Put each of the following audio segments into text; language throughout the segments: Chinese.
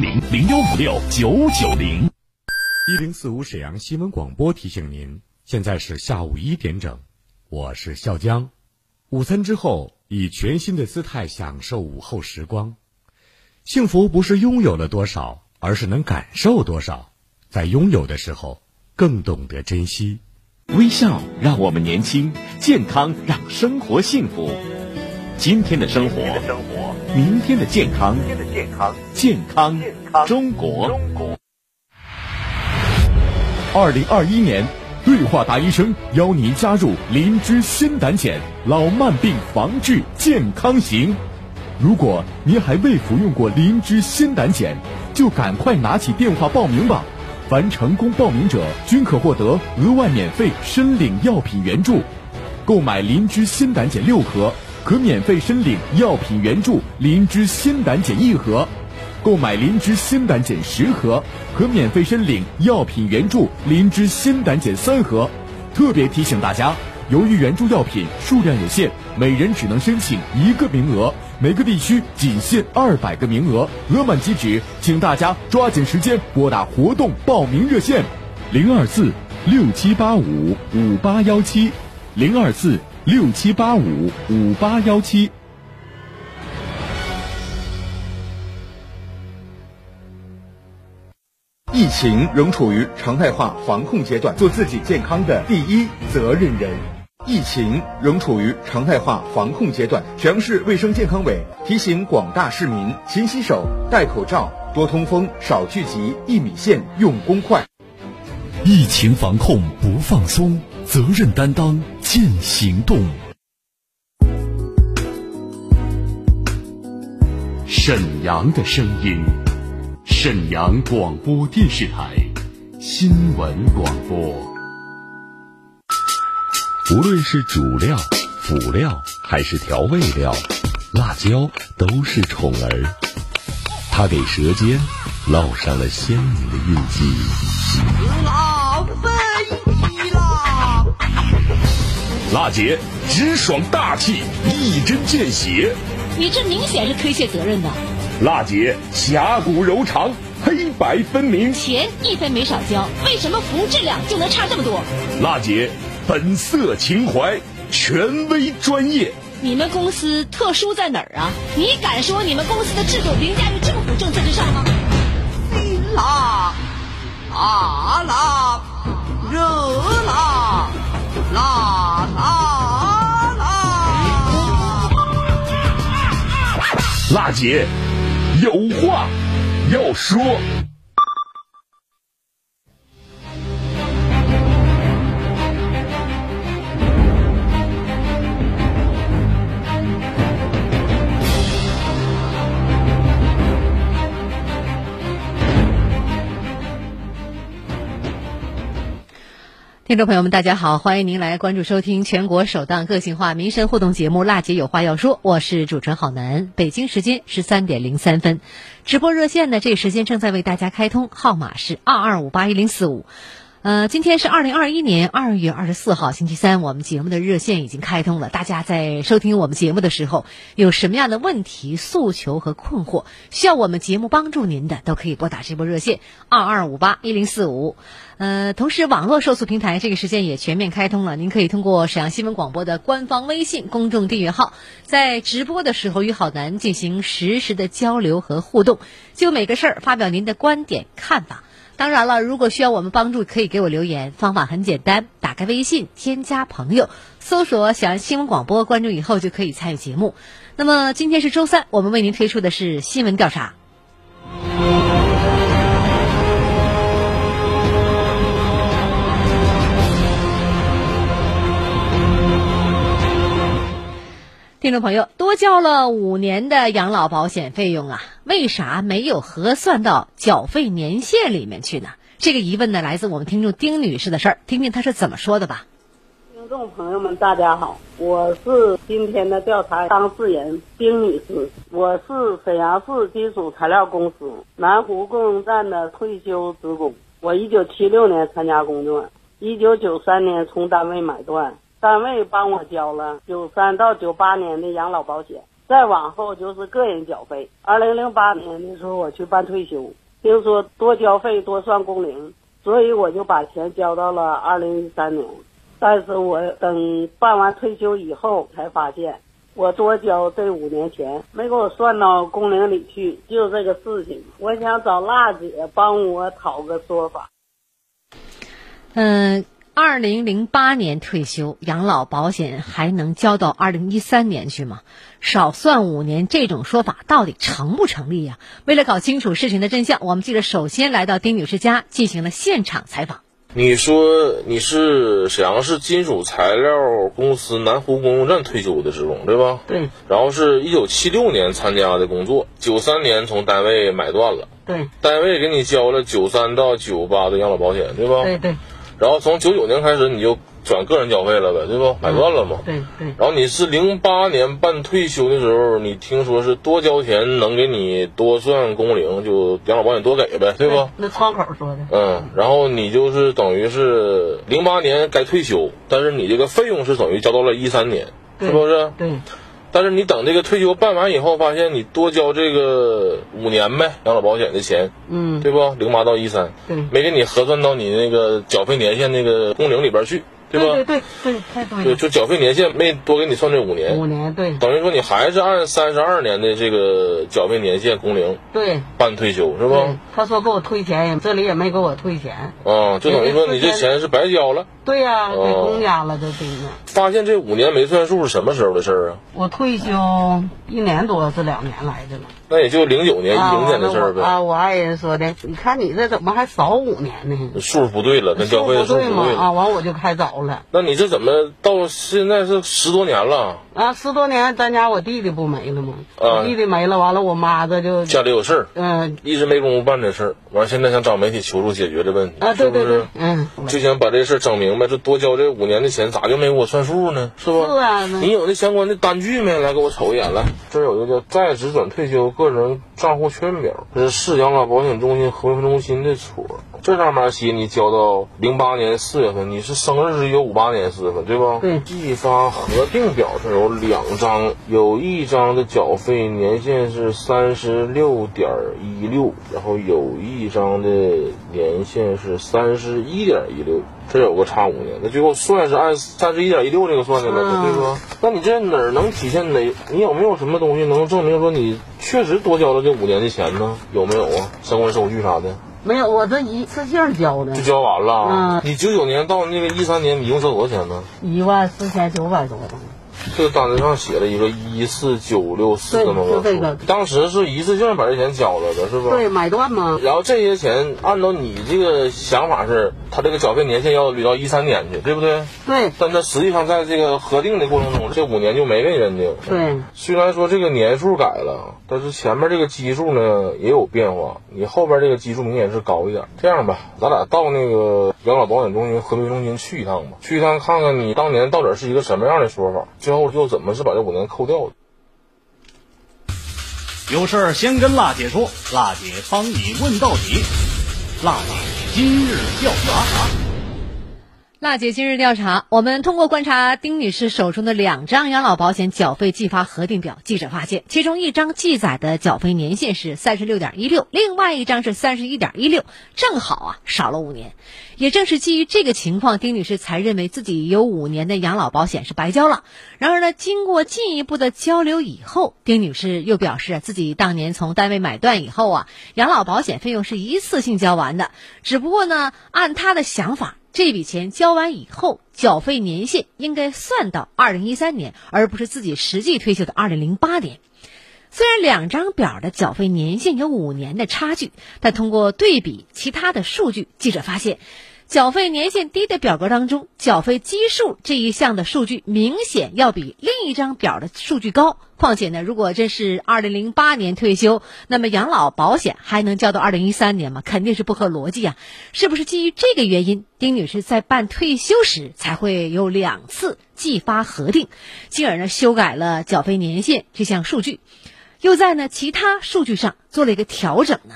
零零幺五六九九零一零四五沈阳新闻广播提醒您，现在是下午一点整，我是笑江。午餐之后，以全新的姿态享受午后时光。幸福不是拥有了多少，而是能感受多少。在拥有的时候，更懂得珍惜。微笑让我们年轻，健康让生活幸福。今天的生活，明天的健康，健康健康中国。二零二一年，对话大医生邀您加入灵芝鲜胆碱老慢病防治健康行。如果您还未服用过灵芝鲜胆碱，就赶快拿起电话报名吧。凡成功报名者均可获得额外免费申领药品援助。购买灵芝鲜胆碱六盒，可免费申领药品援助灵芝鲜胆碱一盒；购买灵芝鲜胆碱十盒，可免费申领药品援助灵芝鲜胆碱三盒。特别提醒大家，由于援助药品数量有限，每人只能申请一个名额。每个地区仅限二百个名额，额满即止，请大家抓紧时间拨打活动报名热线：零二四六七八五五八幺七，零二四六七八五五八幺七。疫情仍处于常态化防控阶段，做自己健康的第一责任人。疫情仍处于常态化防控阶段，沈阳市卫生健康委提醒广大市民：勤洗手、戴口罩、多通风、少聚集，一米线用公筷。疫情防控不放松，责任担当见行动。沈阳的声音，沈阳广播电视台新闻广播。无论是主料、辅料还是调味料，辣椒都是宠儿。它给舌尖烙上了鲜明的印记。辣姐直爽大气，一针见血。你这明显是推卸责任的。辣姐侠骨柔肠，黑白分明。钱一分没少交，为什么服务质量就能差这么多？辣姐。本色情怀，权威专业。你们公司特殊在哪儿啊？你敢说你们公司的制度凌驾于政府政策之上吗？辣，辣辣，热辣，辣辣辣姐，有话要说。听众朋友们，大家好，欢迎您来关注收听全国首档个性化民生互动节目《辣姐有话要说》，我是主持人郝楠。北京时间十三点零三分，直播热线呢，这时间正在为大家开通，号码是二二五八一零四五。呃，今天是二零二一年二月二十四号，星期三，我们节目的热线已经开通了。大家在收听我们节目的时候，有什么样的问题、诉求和困惑，需要我们节目帮助您的，都可以拨打这波热线二二五八一零四五。呃，同时网络受诉平台这个时间也全面开通了，您可以通过沈阳新闻广播的官方微信公众订阅号，在直播的时候与好男进行实时的交流和互动，就每个事儿发表您的观点看法。当然了，如果需要我们帮助，可以给我留言。方法很简单，打开微信，添加朋友，搜索“小安新闻广播”，关注以后就可以参与节目。那么今天是周三，我们为您推出的是新闻调查。听众朋友，多交了五年的养老保险费用啊，为啥没有核算到缴费年限里面去呢？这个疑问呢，来自我们听众丁女士的事儿，听听她是怎么说的吧。听众朋友们，大家好，我是今天的调查当事人丁女士，我是沈阳市金属材料公司南湖供应站的退休职工，我一九七六年参加工作，一九九三年从单位买断。单位帮我交了九三到九八年的养老保险，再往后就是个人缴费。二零零八年的时候我去办退休，听说多交费多算工龄，所以我就把钱交到了二零一三年。但是我等办完退休以后才发现，我多交这五年钱没给我算到工龄里去，就这个事情，我想找娜姐帮我讨个说法。嗯，二零零八年退休，养老保险还能交到二零一三年去吗？少算五年，这种说法到底成不成立呀？为了搞清楚事情的真相，我们记者首先来到丁女士家进行了现场采访。你说你是沈阳市金属材料公司南湖公用站退休的职工，对吧？对。然后是一九七六年参加的工作，九三年从单位买断了。对。单位给你交了九三到九八的养老保险，对吧？对对。然后从九九年开始你就转个人缴费了呗，对不？买断了嘛。对对。然后你是零八年办退休的时候，你听说是多交钱能给你多算工龄，就养老保险多给呗，对不？那窗口说的。嗯，然后你就是等于是零八年该退休，但是你这个费用是等于交到了一三年，是不是？对。但是你等这个退休办完以后，发现你多交这个五年呗养老保险的钱，嗯，对不？零八到一三，对，没给你核算到你那个缴费年限那个工龄里边去。对吧？对对对，太对了。对，就缴费年限没多给你算这五年。五年，对。等于说你还是按三十二年的这个缴费年限工龄。对。办退休是不？他说给我退钱，这里也没给我退钱。啊，就等于说你这钱是白交了。对呀，给公家了，这。发现这五年没算数是什么时候的事儿啊？我退休一年多是两年来的了。那也就零九年、一零年的事儿呗。啊，我爱人说的，你看你这怎么还少五年呢？数不对了，那交费的数不对嘛啊，完我就开早了。那你这怎么到现在是十多年了？啊，十多年，咱家我弟弟不没了吗？我弟弟没了，完了我妈这就家里有事儿，嗯，一直没工夫办这事儿，完现在想找媒体求助解决这问题，啊，对对对，嗯，就想把这事儿整明白，这多交这五年的钱咋就没给我算数呢？是不？是啊，你有那相关的单据没？来给我瞅一眼来，这有一个叫在职转退休个人账户确认表，这是市养老保险中心合肥分中心的戳。这上面写你交到零八年四月份，你是生日是一九五八年四月份，对吧？对。寄发核定表上有两张，有一张的缴费年限是三十六点一六，然后有一张的年限是三十一点一六，这有个差五年，那最后算是按三十一点一六这个算的了，对吧？那你这哪儿能体现哪？你有没有什么东西能证明说你确实多交了这五年的钱呢？有没有啊？相关收据啥的？没有，我这一次性交的，就交完了。嗯，你九九年到那个一三年，你一共交多少钱呢？一万四千九百多。这个单子上写了一个一四九六四的么就这个。当时是一次性把这钱交了的，是吧？对，买断嘛？然后这些钱按照你这个想法是，他这个缴费年限要捋到一三年去，对不对？对。但他实际上在这个核定的过程中，这五年就没给认定。对。虽然说这个年数改了，但是前面这个基数呢也有变化，你后边这个基数明显是高一点。这样吧，咱俩到那个养老保险中心合肥中心去一趟吧，去一趟看看你当年到底是一个什么样的说法，最后又怎么是把这五年扣掉了。有事先跟辣姐说，辣姐帮你问到底。辣姐今日调查。娜姐今日调查，我们通过观察丁女士手中的两张养老保险缴费计发核定表，记者发现，其中一张记载的缴费年限是三十六点一六，另外一张是三十一点一六，正好啊少了五年。也正是基于这个情况，丁女士才认为自己有五年的养老保险是白交了。然而呢，经过进一步的交流以后，丁女士又表示自己当年从单位买断以后啊，养老保险费用是一次性交完的，只不过呢，按她的想法。这笔钱交完以后，缴费年限应该算到二零一三年，而不是自己实际退休的二零零八年。虽然两张表的缴费年限有五年的差距，但通过对比其他的数据，记者发现。缴费年限低的表格当中，缴费基数这一项的数据明显要比另一张表的数据高。况且呢，如果这是二零零八年退休，那么养老保险还能交到二零一三年吗？肯定是不合逻辑啊！是不是基于这个原因，丁女士在办退休时才会有两次计发核定，进而呢修改了缴费年限这项数据，又在呢其他数据上做了一个调整呢？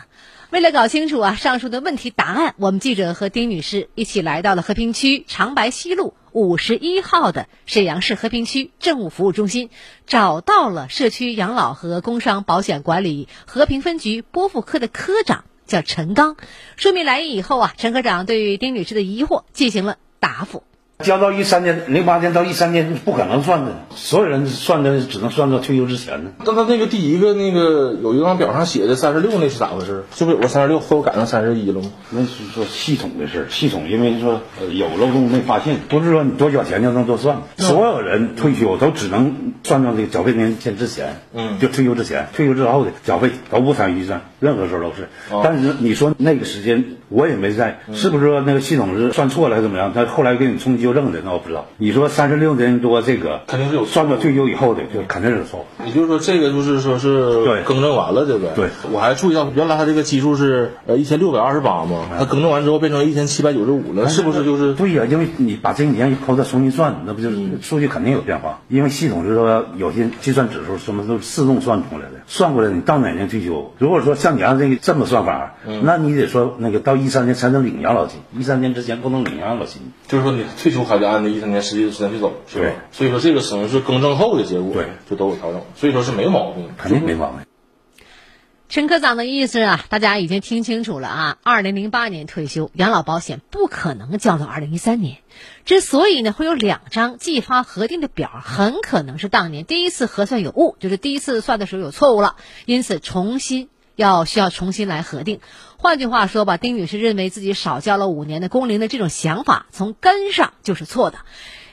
为了搞清楚啊上述的问题答案，我们记者和丁女士一起来到了和平区长白西路五十一号的沈阳市和平区政务服务中心，找到了社区养老和工伤保险管理和平分局拨付科的科长，叫陈刚。说明来意以后啊，陈科长对丁女士的疑惑进行了答复。交到一三年，零八年到一三年不可能算的，所有人算的只能算到退休之前呢。刚才那个第一个那个有一张表上写的三十六，那是咋回事？是不是有个三十六，后改成三十一了吗？那是说系统的事儿，系统因为说呃有漏洞没发现，不是说你多交钱就能多算。所有人退休都只能算到这个缴费年限之前，嗯就退休之前，退休之后的缴费都不参与计算，任何时候都是。但是你说那个时间我也没在，是不是说那个系统是算错了还是怎么样？他后来给你重新纠正的，那我不知道。你说三十六年多这个肯定是有算到退休以后的，就肯定是错。也就是说，这个就是说是对更正完了，对不对？对，我还注意到，原来它这个基数是呃一千六百二十八嘛，它更正完之后变成一千七百九十五了，是不是就是？对呀、因为你把这一年一扣再重新算，那不就是数据肯定有变化？因为系统就是说有些计算指数什么都是自动算出来的，算过来你到哪年退休？如果说像你按这个这么算法，那你得说那个到一三年才能领养老金，一三年之前不能领养老金。就是说你退休还得按那一三年实际的时间去走，是吧对？所以说这个只能是更正后的结果，对，就都有调整，所以说是没毛病，肯定没毛病。陈科长的意思啊，大家已经听清楚了啊。二零零八年退休，养老保险不可能交到二零一三年。之所以呢会有两张计发核定的表，很可能是当年第一次核算有误，就是第一次算的时候有错误了，因此重新要需要重新来核定。换句话说吧，丁女士认为自己少交了五年的工龄的这种想法，从根上就是错的。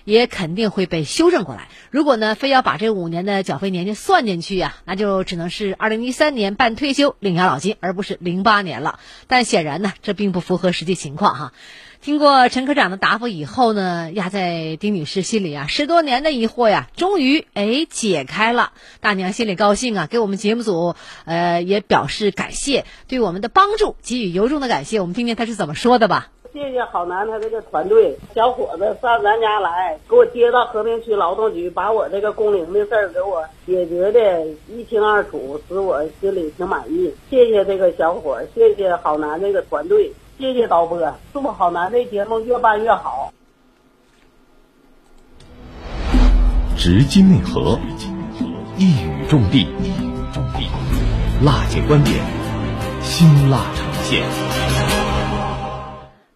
也肯定会被修正过来。如果呢，非要把这五年的缴费年限算进去呀、那就只能是二零一三年办退休领养老金，而不是零八年了。但显然呢，这并不符合实际情况哈。听过陈科长的答复以后呢，压在丁女士心里啊十多年的疑惑呀，终于哎解开了。大娘心里高兴啊，给我们节目组呃也表示感谢，对我们的帮助给予由衷的感谢。我们听听她是怎么说的吧。谢谢郝楠他这个团队，小伙子上咱家来，给我接到和平区劳动局，把我这个工龄的事儿给我解决的一清二楚，使我心里挺满意。谢谢这个小伙，谢谢郝楠这个团队，谢谢导播，祝郝楠这节目越办越好。直击内核，一语中的，辣姐观点，辛辣呈现。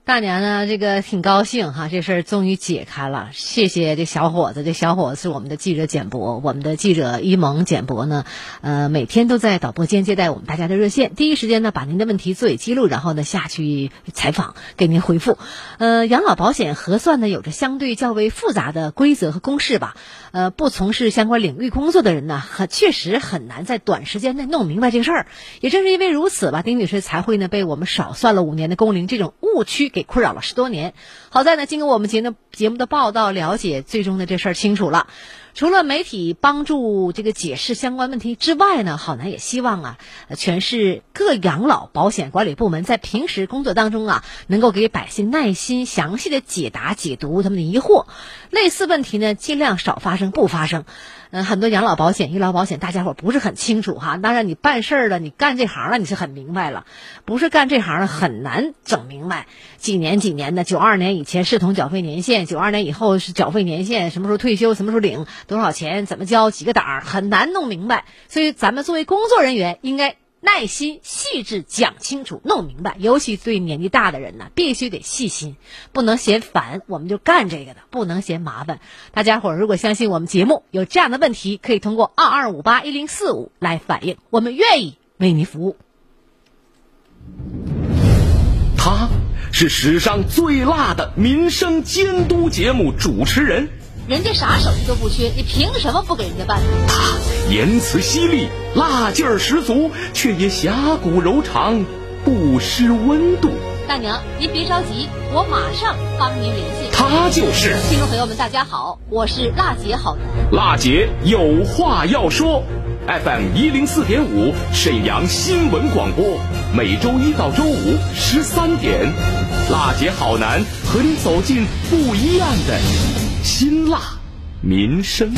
大娘呢，这个挺高兴哈，这事儿终于解开了。谢谢这小伙子，这小伙子是我们的记者简博，我们的记者一萌简博呢，呃，每天都在导播间接待我们大家的热线，第一时间呢把您的问题做以记录，然后呢下去采访给您回复。呃，养老保险核算呢有着相对较为复杂的规则和公式吧，呃，不从事相关领域工作的人呢，很确实很难在短时间内弄明白这个事儿。也正是因为如此吧，丁女士才会呢被我们少算了五年的工龄这种误区给困扰了十多年。好在呢，经过我们节目节目的报道，了解最终的这事儿清楚了。除了媒体帮助这个解释相关问题之外呢，郝楠也希望啊，全市各养老保险管理部门在平时工作当中啊，能够给百姓耐心详细的解答解读他们的疑惑，类似问题呢尽量少发生不发生。嗯，很多养老保险、医疗保险，大家伙不是很清楚哈。当然，你办事儿了，你干这行了，你是很明白了；不是干这行的，很难整明白。几年几年的，九二年以前视同缴费年限，九二年以后是缴费年限，什么时候退休，什么时候领多少钱，怎么交，几个档，很难弄明白。所以，咱们作为工作人员，应该耐心、细致讲清楚、弄明白。尤其对年纪大的人呢，必须得细心，不能嫌烦，我们就干这个的，不能嫌麻烦。大家伙儿如果相信我们节目有这样的问题，可以通过二二五八一零四五来反映，我们愿意为您服务。他是史上最辣的民生监督节目主持人，人家啥手续都不缺，你凭什么不给人家办？言辞犀利，辣劲儿十足，却也侠骨柔肠，不失温度。大娘，您别着急，我马上帮您联系。他就是听众朋友们，大家好，我是辣姐好男。辣姐有话要说，FM 一零四点五沈阳新闻广播，每周一到周五十三点，辣姐好男和你走进不一样的辛辣民生。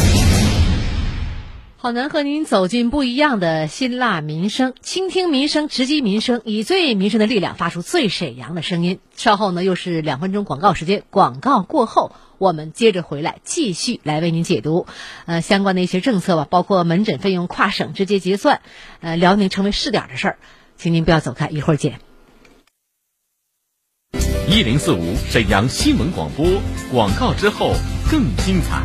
好男和您走进不一样的辛辣民生，倾听民生，直击民生，以最民生的力量发出最沈阳的声音。稍后呢，又是两分钟广告时间，广告过后，我们接着回来继续来为您解读，呃，相关的一些政策吧，包括门诊费用跨省直接结算，呃，辽宁成为试点的事儿，请您不要走开，一会儿见。一零四五沈阳新闻广播，广告之后更精彩。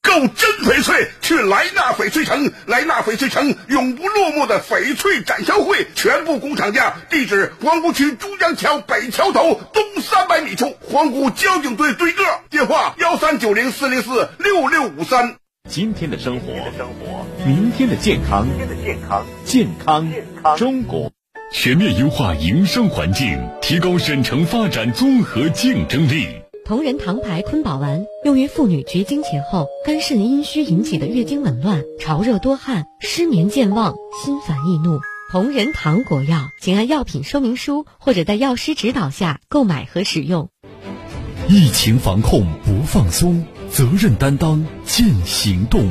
购真翡翠，去莱纳翡翠城。莱纳翡翠城永不落幕的翡翠展销会，全部工厂价。地址：黄沽区珠江桥北桥头东三百米处，黄沽交警队对个。电话：幺三九零四零四六六五三。今天的生活，明天的健康，健康中国。全面优化营商环境，提高沈城发展综合竞争力。同仁堂牌坤宝丸用于妇女绝经前后肝肾阴虚引起的月经紊乱、潮热多汗、失眠健忘、心烦易怒。同仁堂国药，请按药品说明书或者在药师指导下购买和使用。疫情防控不放松，责任担当见行动。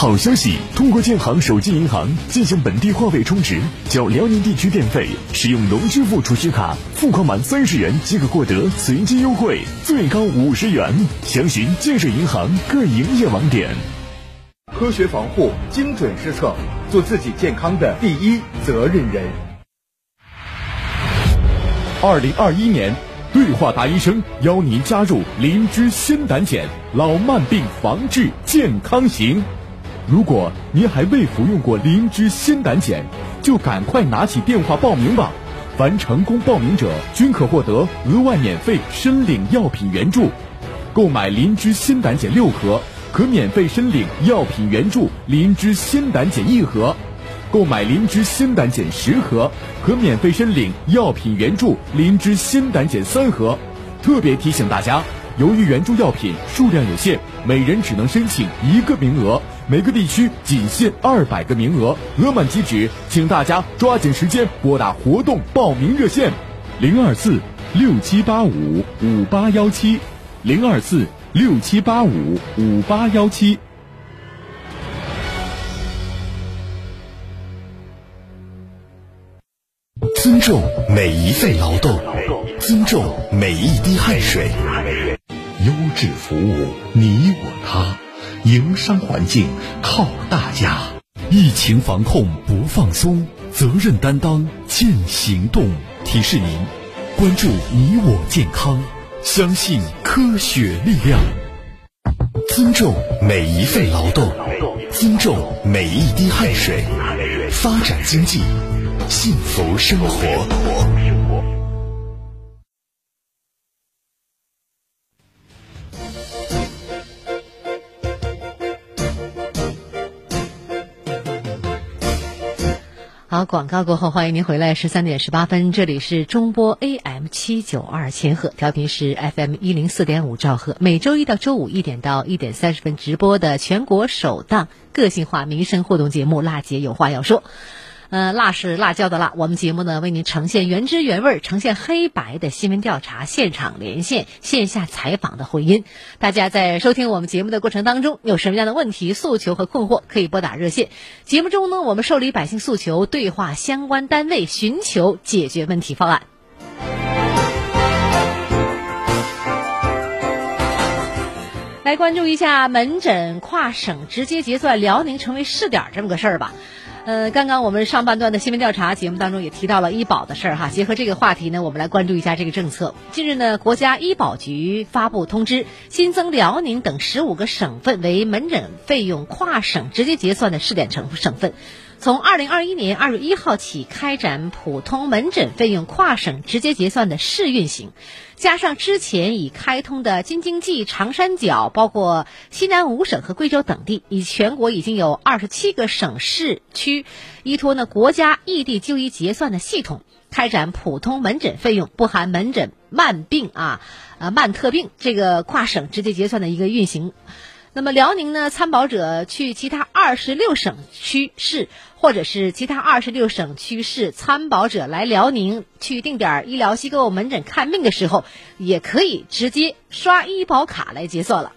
好消息！通过建行手机银行进行本地话费充值，缴辽宁地区电费，使用农支付储蓄卡付款满三十元即可获得随机优惠，最高五十元。详询建设银行各营业网点。科学防护，精准施策，做自己健康的第一责任人。二零二一年，对话大医生邀您加入林芝先胆碱老慢病防治健康行。如果您还未服用过灵芝鲜胆碱，就赶快拿起电话报名吧！凡成功报名者均可获得额外免费申领药品援助。购买灵芝鲜胆碱六盒，可免费申领药品援助灵芝鲜胆碱一盒；购买灵芝鲜胆碱十盒，可免费申领药品援助灵芝鲜胆碱三盒。特别提醒大家，由于援助药品数量有限，每人只能申请一个名额。每个地区仅限二百个名额，额满即止，请大家抓紧时间拨打活动报名热线：零二四六七八五五八幺七，零二四六七八五五八幺七。尊重每一份劳动，尊重每一滴汗水，优质服务你我他。营商环境靠大家，疫情防控不放松，责任担当见行动。提示您：关注你我健康，相信科学力量，尊重每一份劳动，尊重每一滴汗水，发展经济，幸福生活。好，广告过后，欢迎您回来。十三点十八分，这里是中波 AM 七九二千赫，调频是 FM 一零四点五兆赫。每周一到周五一点到一点三十分直播的全国首档个性化民生互动节目《辣姐有话要说》。呃，辣是辣椒的辣。我们节目呢，为您呈现原汁原味、呈现黑白的新闻调查、现场连线、线下采访的回音。大家在收听我们节目的过程当中，有什么样的问题、诉求和困惑，可以拨打热线。节目中呢，我们受理百姓诉求，对话相关单位，寻求解决问题方案。来关注一下门诊跨省直接结算，辽宁成为试点这么个事儿吧。呃，刚刚我们上半段的新闻调查节目当中也提到了医保的事儿哈。结合这个话题呢，我们来关注一下这个政策。近日呢，国家医保局发布通知，新增辽宁等十五个省份为门诊费用跨省直接结算的试点省省份。从二零二一年二月一号起开展普通门诊费用跨省直接结算的试运行，加上之前已开通的京津冀、长三角，包括西南五省和贵州等地，以全国已经有二十七个省市区依托呢国家异地就医结算的系统，开展普通门诊费用（不含门诊慢病啊、啊慢特病）这个跨省直接结算的一个运行。那么辽宁呢？参保者去其他二十六省区市，或者是其他二十六省区市参保者来辽宁去定点医疗机构门诊看病的时候，也可以直接刷医保卡来结算了。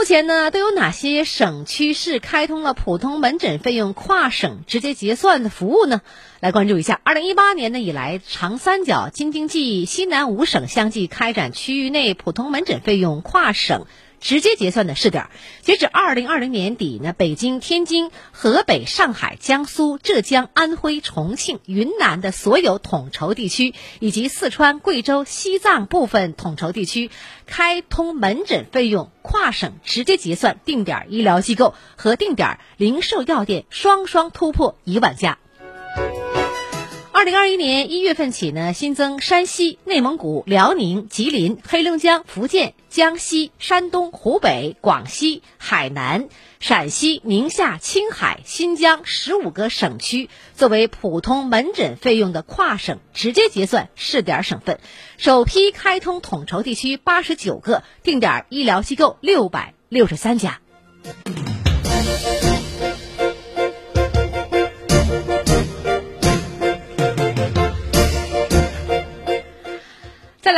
目前呢，都有哪些省区市开通了普通门诊费用跨省直接结算的服务呢？来关注一下。二零一八年呢以来，长三角、京津冀、西南五省相继开展区域内普通门诊费用跨省。直接结算的试点，截止二零二零年底呢，北京、天津、河北、上海、江苏、浙江、安徽、重庆、云南的所有统筹地区，以及四川、贵州、西藏部分统筹地区，开通门诊费用跨省直接结算定点医疗机构和定点零售药店双双突破一万家。二零二一年一月份起呢，新增山西、内蒙古、辽宁、吉林、黑龙江、福建、江西、山东、湖北、广西、海南、陕西、宁夏、青海、新疆十五个省区作为普通门诊费用的跨省直接结算试点省份，首批开通统筹地区八十九个，定点医疗机构六百六十三家。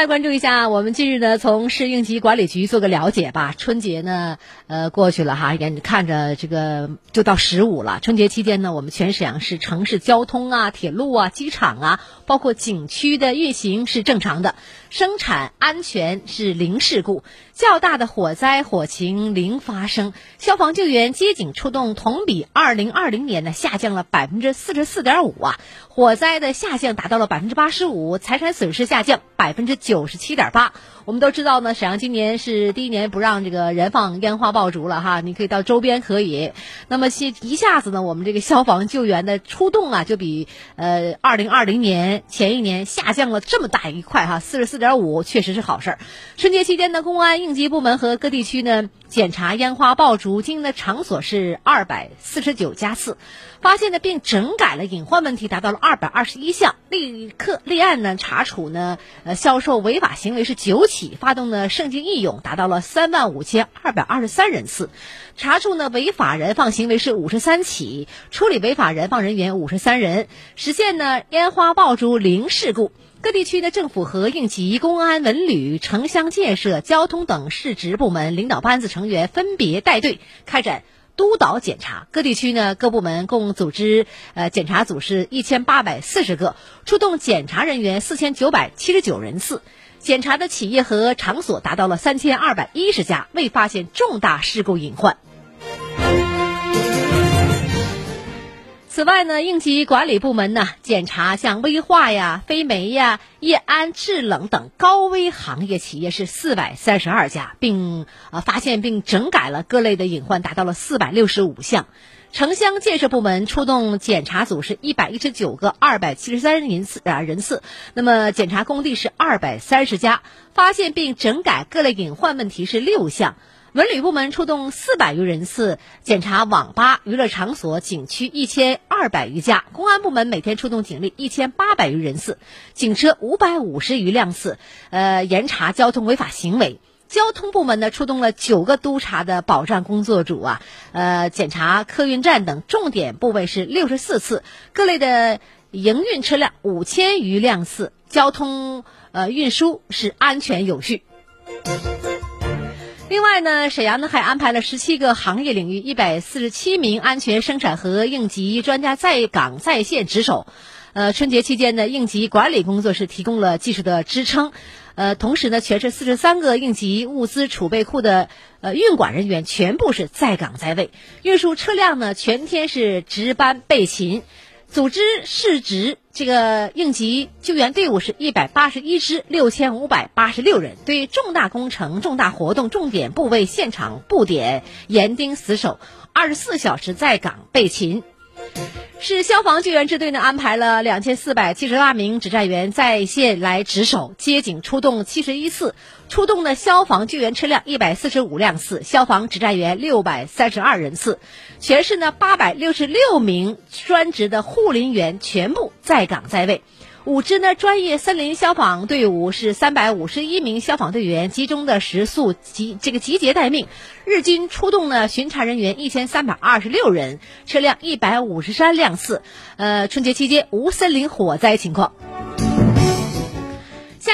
来关注一下，我们近日呢从市应急管理局做个了解吧。春节呢，呃过去了哈，眼看着这个就到十五了。春节期间呢，我们全沈阳市城市交通啊、铁路啊、机场啊，包括景区的运行是正常的，生产安全是零事故，较大的火灾火情零发生，消防救援接警出动同比二零二零年呢下降了百分之四十四点五啊，火灾的下降达到了百分之八十五，财产损失下降百分之。九九十七点八，我们都知道呢。沈阳今年是第一年不让这个燃放烟花爆竹了哈，你可以到周边可以。那么一一下子呢，我们这个消防救援的出动啊，就比呃二零二零年前一年下降了这么大一块哈，四十四点五，确实是好事儿。春节期间呢，公安应急部门和各地区呢检查烟花爆竹经营的场所是二百四十九家次。发现的并整改了隐患问题达到了二百二十一项，立刻立案呢查处呢呃销售违法行为是九起，发动的圣经义勇达到了三万五千二百二十三人次，查处呢违法燃放行为是五十三起，处理违法燃放人员五十三人，实现呢烟花爆竹零事故。各地区的政府和应急、公安、文旅、城乡建设、交通等市直部门领导班子成员分别带队开展。督导检查，各地区呢各部门共组织呃检查组是一千八百四十个，出动检查人员四千九百七十九人次，检查的企业和场所达到了三千二百一十家，未发现重大事故隐患。此外呢，应急管理部门呢检查像危化呀、飞煤呀、液氨制冷等高危行业企业是四百三十二家，并啊发现并整改了各类的隐患，达到了四百六十五项。城乡建设部门出动检查组是一百一十九个，二百七十三人次啊人次。那么检查工地是二百三十家，发现并整改各类隐患问题是六项。文旅部门出动四百余人次检查网吧、娱乐场所、景区一千二百余家；公安部门每天出动警力一千八百余人次，警车五百五十余辆次，呃，严查交通违法行为。交通部门呢，出动了九个督查的保障工作组啊，呃，检查客运站等重点部位是六十四次，各类的营运车辆五千余辆次，交通呃运输是安全有序。另外呢，沈阳呢还安排了十七个行业领域一百四十七名安全生产和应急专家在岗在线值守。呃，春节期间呢，应急管理工作是提供了技术的支撑。呃，同时呢，全市四十三个应急物资储备库的呃运管人员全部是在岗在位，运输车辆呢全天是值班备勤。组织市值这个应急救援队伍是一百八十一支，六千五百八十六人，对重大工程、重大活动、重点部位现场布点严盯死守，二十四小时在岗备勤。市消防救援支队呢安排了两千四百七十八名指战员在线来值守，接警出动七十一次，出动的消防救援车辆一百四十五辆次，消防指战员六百三十二人次，全市呢八百六十六名专职的护林员全部在岗在位。五支呢专业森林消防队伍是三百五十一名消防队员，集中的时速集这个集结待命，日军出动呢巡查人员一千三百二十六人，车辆一百五十三辆次。呃，春节期间无森林火灾情况。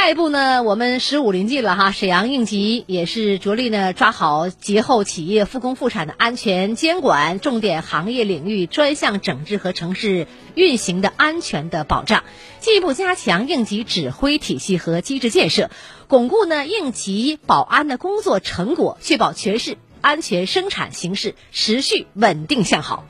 下一步呢，我们十五临近了哈，沈阳应急也是着力呢抓好节后企业复工复产的安全监管，重点行业领域专项整治和城市运行的安全的保障，进一步加强应急指挥体系和机制建设，巩固呢应急保安的工作成果，确保全市安全生产形势持续稳定向好。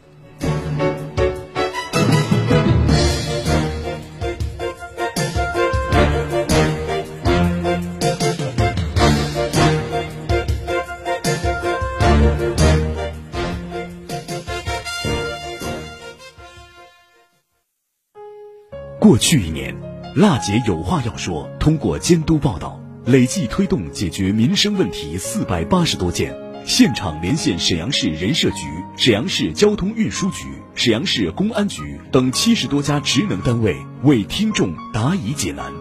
过去一年，辣姐有话要说。通过监督报道，累计推动解决民生问题四百八十多件，现场连线沈阳市人社局、沈阳市交通运输局、沈阳市公安局等七十多家职能单位，为听众答疑解难。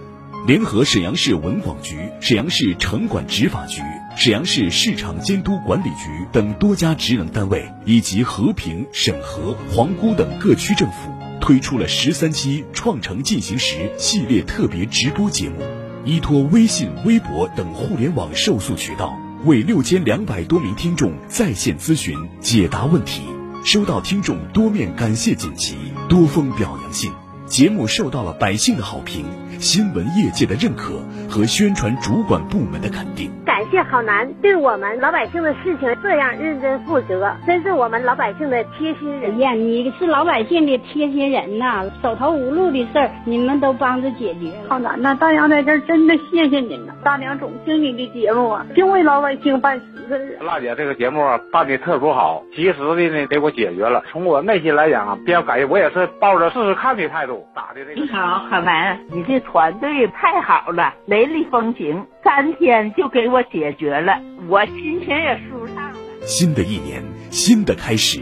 联合沈阳市文广局、沈阳市城管执法局、沈阳市市场监督管理局等多家职能单位，以及和平、沈河、皇姑等各区政府。推出了十三期“创城进行时”系列特别直播节目，依托微信、微博等互联网受诉渠道，为六千两百多名听众在线咨询解答问题，收到听众多面感谢锦旗、多封表扬信，节目受到了百姓的好评。新闻业界的认可和宣传主管部门的肯定，谢郝楠对我们老百姓的事情这样认真负责，真是我们老百姓的贴心人呀！你是老百姓的贴心人呐，手头无路的事儿你们都帮着解决。郝楠呐，大娘在这儿真的谢谢您呐！大娘总听你的节目啊，就为老百姓办实事。辣姐这个节目办的特别好，及时的呢给我解决了。从我内心来讲啊，比较感谢，我也是抱着试试看的态度打的这个。你好，郝楠，你这。团队太好了，雷厉风行，三天就给我解解决了，我心情也舒畅了。新的一年，新的开始，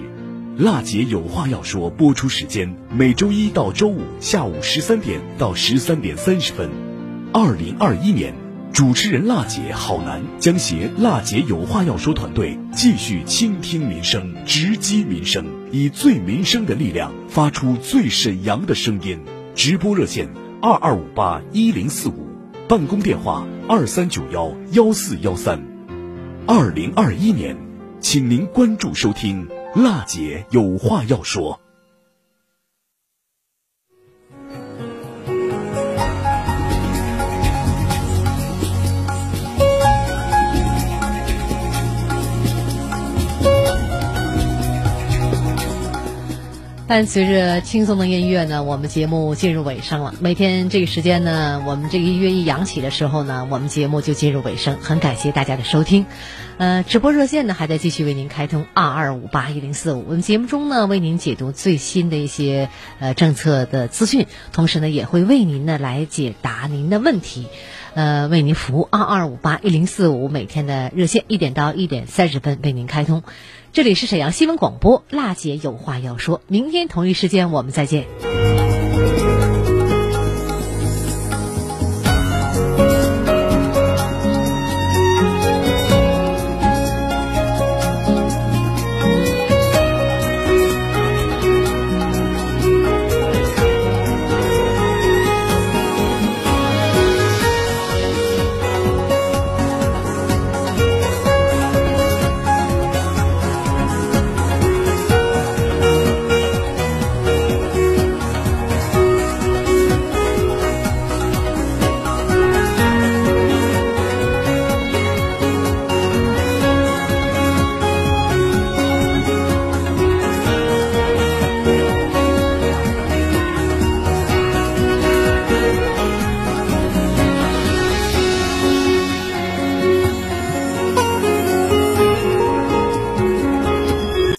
辣姐有话要说。播出时间每周一到周五下午十三点到十三点三十分。二零二一年，主持人辣姐好难将携辣姐有话要说团队继续倾听民生，直击民生，以最民生的力量发出最沈阳的声音。直播热线。二二五八一零四五，办公电话二三九幺幺四幺三。二零二一年，请您关注收听，辣姐有话要说。伴随着轻松的音乐呢，我们节目进入尾声了。每天这个时间呢，我们这个音乐一扬起的时候呢，我们节目就进入尾声。很感谢大家的收听，呃，直播热线呢还在继续为您开通二二五八一零四五。我们节目中呢为您解读最新的一些呃政策的资讯，同时呢也会为您呢来解答您的问题，呃，为您服务二二五八一零四五。每天的热线一点到一点三十分为您开通。这里是沈阳新闻广播娜姐有话要说。明天同一时间我们再见。